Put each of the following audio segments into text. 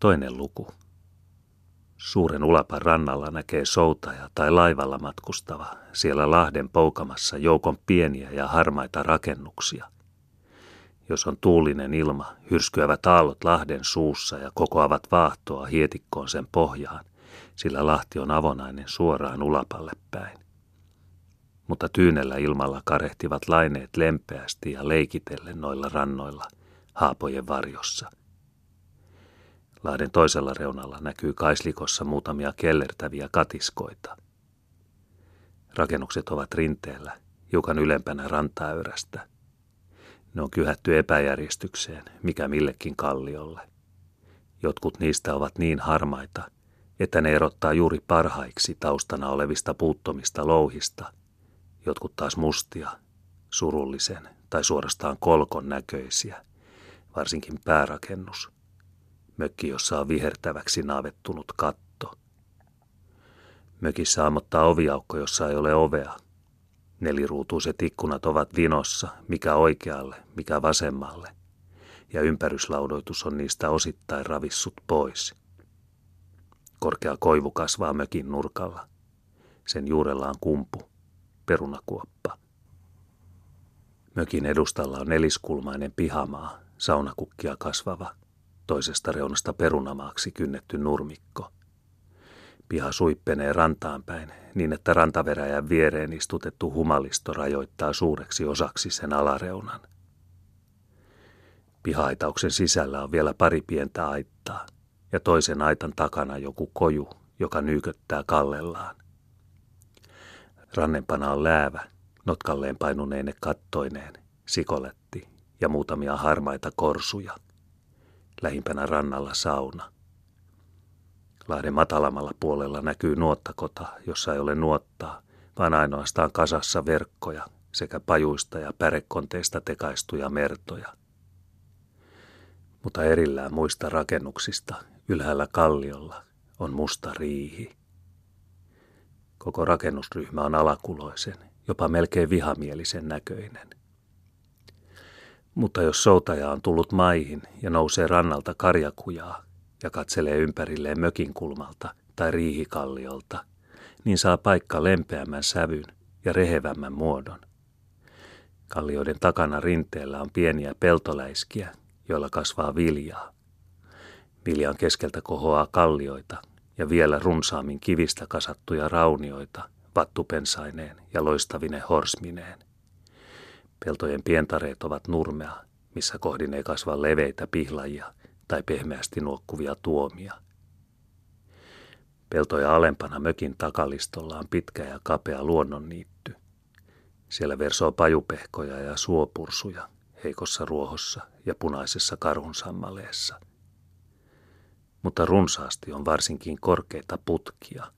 Toinen luku. Suuren ulapan rannalla näkee soutaja tai laivalla matkustava, siellä Lahden poukamassa joukon pieniä ja harmaita rakennuksia. Jos on tuulinen ilma, hyrskyävät aallot Lahden suussa ja kokoavat vaahtoa hietikkoon sen pohjaan, sillä Lahti on avonainen suoraan ulapalle päin. Mutta tyynellä ilmalla karehtivat laineet lempeästi ja leikitellen noilla rannoilla, haapojen varjossa – Lahden toisella reunalla näkyy kaislikossa muutamia kellertäviä katiskoita. Rakennukset ovat rinteellä, hiukan ylempänä rantaäyrästä. Ne on kyhätty epäjärjestykseen, mikä millekin kalliolle. Jotkut niistä ovat niin harmaita, että ne erottaa juuri parhaiksi taustana olevista puuttomista louhista, jotkut taas mustia, surullisen tai suorastaan kolkon näköisiä, varsinkin päärakennus – mökki, jossa on vihertäväksi naavettunut katto. Mökissä ammottaa oviaukko, jossa ei ole ovea. Neliruutuiset ikkunat ovat vinossa, mikä oikealle, mikä vasemmalle, ja ympäryslaudoitus on niistä osittain ravissut pois. Korkea koivu kasvaa mökin nurkalla. Sen juurella on kumpu, perunakuoppa. Mökin edustalla on neliskulmainen pihamaa, saunakukkia kasvava – toisesta reunasta perunamaaksi kynnetty nurmikko. Piha suippenee rantaan päin, niin että rantaveräjän viereen istutettu humalisto rajoittaa suureksi osaksi sen alareunan. Pihaitauksen sisällä on vielä pari pientä aittaa, ja toisen aitan takana joku koju, joka nyyköttää kallellaan. Rannempana on läävä, notkalleen painuneine kattoineen, sikoletti ja muutamia harmaita korsuja – lähimpänä rannalla sauna. Lahden matalammalla puolella näkyy nuottakota, jossa ei ole nuottaa, vaan ainoastaan kasassa verkkoja sekä pajuista ja pärekonteista tekaistuja mertoja. Mutta erillään muista rakennuksista ylhäällä kalliolla on musta riihi. Koko rakennusryhmä on alakuloisen, jopa melkein vihamielisen näköinen. Mutta jos soutaja on tullut maihin ja nousee rannalta karjakujaa ja katselee ympärilleen mökin kulmalta tai riihikalliolta, niin saa paikka lempeämmän sävyn ja rehevämmän muodon. Kallioiden takana rinteellä on pieniä peltoläiskiä, joilla kasvaa viljaa. Viljan keskeltä kohoaa kallioita ja vielä runsaammin kivistä kasattuja raunioita vattupensaineen ja loistavine horsmineen. Peltojen pientareet ovat nurmea, missä kohdin ei kasva leveitä pihlajia tai pehmeästi nuokkuvia tuomia. Peltoja alempana mökin takalistolla on pitkä ja kapea luonnonniitty. Siellä versoo pajupehkoja ja suopursuja heikossa ruohossa ja punaisessa karhunsammaleessa. Mutta runsaasti on varsinkin korkeita putkia.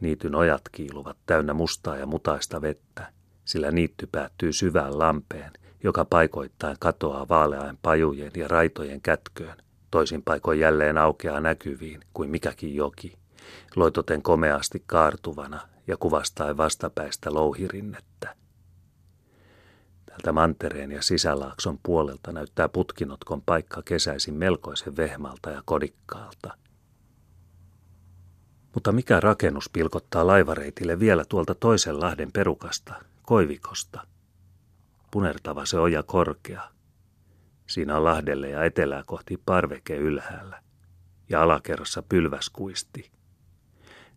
Niityn ojat kiiluvat täynnä mustaa ja mutaista vettä – sillä niitty päättyy syvään lampeen, joka paikoittain katoaa vaaleain pajujen ja raitojen kätköön, toisin paikoin jälleen aukeaa näkyviin kuin mikäkin joki, loitoten komeasti kaartuvana ja kuvastaen vastapäistä louhirinnettä. Tältä mantereen ja sisälaakson puolelta näyttää putkinotkon paikka kesäisin melkoisen vehmalta ja kodikkaalta. Mutta mikä rakennus pilkottaa laivareitille vielä tuolta toisen lahden perukasta, koivikosta. Punertava se oja korkea. Siinä on lahdelle ja etelää kohti parveke ylhäällä ja alakerrassa pylväskuisti.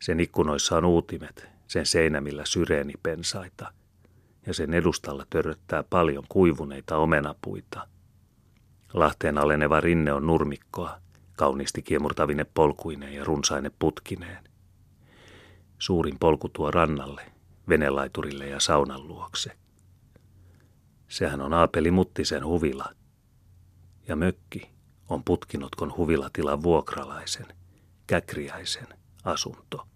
Sen ikkunoissa on uutimet, sen seinämillä syreenipensaita ja sen edustalla törröttää paljon kuivuneita omenapuita. Lahteen aleneva rinne on nurmikkoa, kauniisti kiemurtavine polkuineen ja runsaine putkineen. Suurin polku tuo rannalle – venelaiturille ja saunan luokse. Sehän on Aapeli Muttisen huvila. Ja mökki on putkinotkon huvilatilan vuokralaisen, käkriäisen asunto.